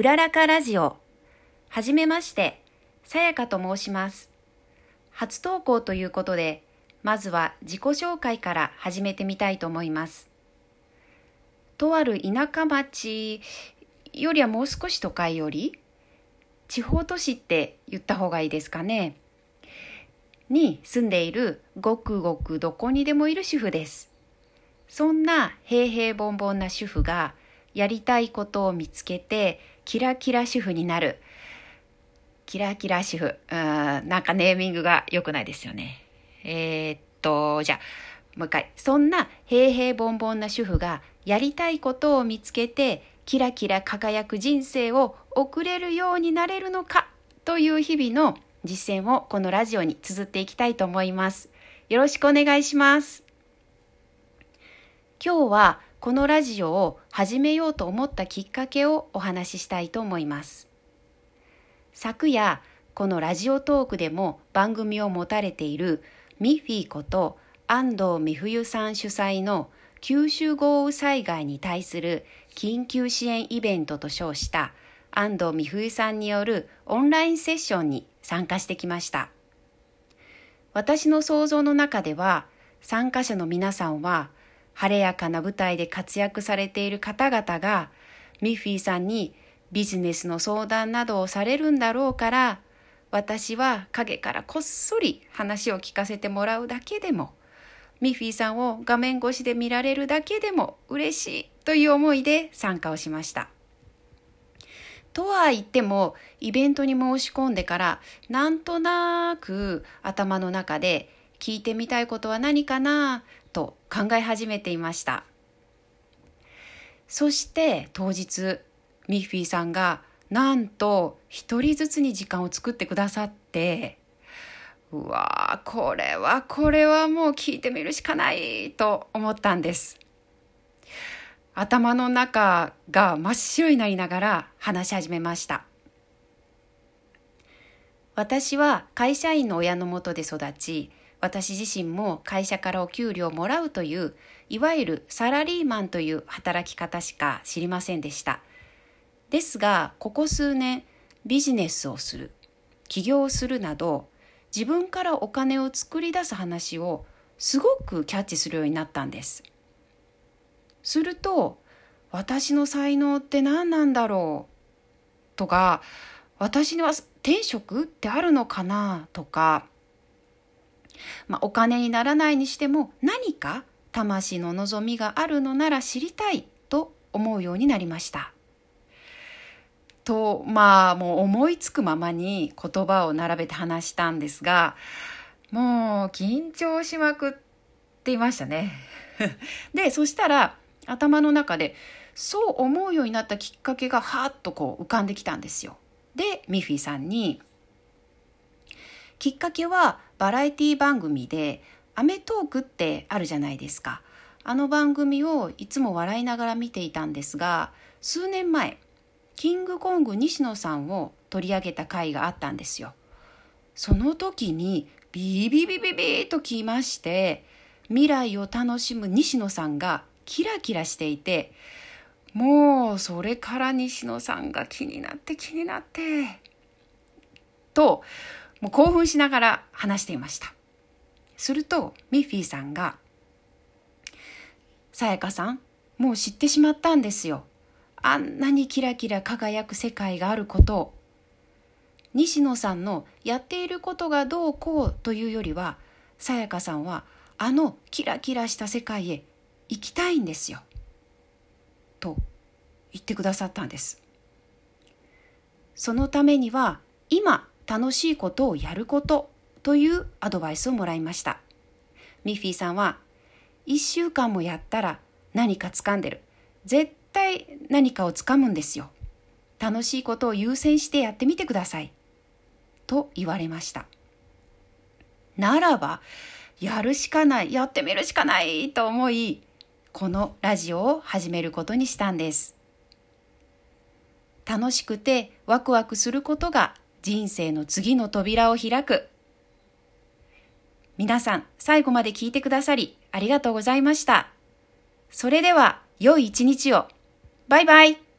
うららかラジオ。はじめまして、さやかと申します。初投稿ということで、まずは自己紹介から始めてみたいと思います。とある田舎町よりはもう少し都会より、地方都市って言った方がいいですかね。に住んでいるごくごくどこにでもいる主婦です。そんな平々凡々な主婦がやりたいことを見つけてキラキラ主婦になる。キラキラ主婦。うーんなんかネーミングが良くないですよね。えーっと、じゃあ、もう一回。そんな平々凡々な主婦がやりたいことを見つけてキラキラ輝く人生を送れるようになれるのかという日々の実践をこのラジオに綴っていきたいと思います。よろしくお願いします。今日はこのラジオを始めようと思ったきっかけをお話ししたいと思います。昨夜、このラジオトークでも番組を持たれているミフィーこと安藤美冬さん主催の九州豪雨災害に対する緊急支援イベントと称した安藤美冬さんによるオンラインセッションに参加してきました。私の想像の中では参加者の皆さんは晴れやかな舞台で活躍されている方々がミッフィーさんにビジネスの相談などをされるんだろうから私は陰からこっそり話を聞かせてもらうだけでもミッフィーさんを画面越しで見られるだけでも嬉しいという思いで参加をしました。とは言ってもイベントに申し込んでからなんとなく頭の中で聞いてみたいことは何かなと考え始めていました。そして当日ミッフィーさんがなんと一人ずつに時間を作ってくださってうわーこれはこれはもう聞いてみるしかないと思ったんです。頭の中が真っ白になりながら話し始めました。私は会社員の親のもとで育ち私自身も会社からお給料をもらうといういわゆるサラリーマンという働き方しか知りませんでした。ですがここ数年ビジネスをする起業するなど自分からお金を作り出す話をすごくキャッチするようになったんです。すると私の才能って何なんだろうとか私には転職ってあるのかなとか、まあ、お金にならないにしても何か魂の望みがあるのなら知りたいと思うようになりました。とまあもう思いつくままに言葉を並べて話したんですがもう緊張しまくっていましたね。でそしたら頭の中でそう思うようになったきっかけがはーっとこう浮かんできたんですよ。でミッフィーさんにきっかけはバラエティ番組で『アメトーク』ってあるじゃないですか。あの番組をいつも笑いながら見ていたんですが数年前キングコング西野さんを取り上げた回があったんですよ。その時にビビビビビときまして未来を楽しむ西野さんがキラキラしていてもうそれから西野さんが気になって気になってともう興奮しながら話していましたするとミッフィーさんが「さやかさんもう知ってしまったんですよあんなにキラキラ輝く世界があることを西野さんのやっていることがどうこうというよりはさやかさんはあのキラキラした世界へ行きたいんですよ。と言ってくださったんです。そのためには今楽しいことをやることというアドバイスをもらいました。ミッフィーさんは1週間もやったら何か掴んでる。絶対何かを掴むんですよ。楽しいことを優先してやってみてください。と言われました。ならば、やるしかない、やってみるしかないと思い、このラジオを始めることにしたんです。楽しくてワクワクすることが人生の次の扉を開く。皆さん、最後まで聞いてくださりありがとうございました。それでは、良い一日を。バイバイ。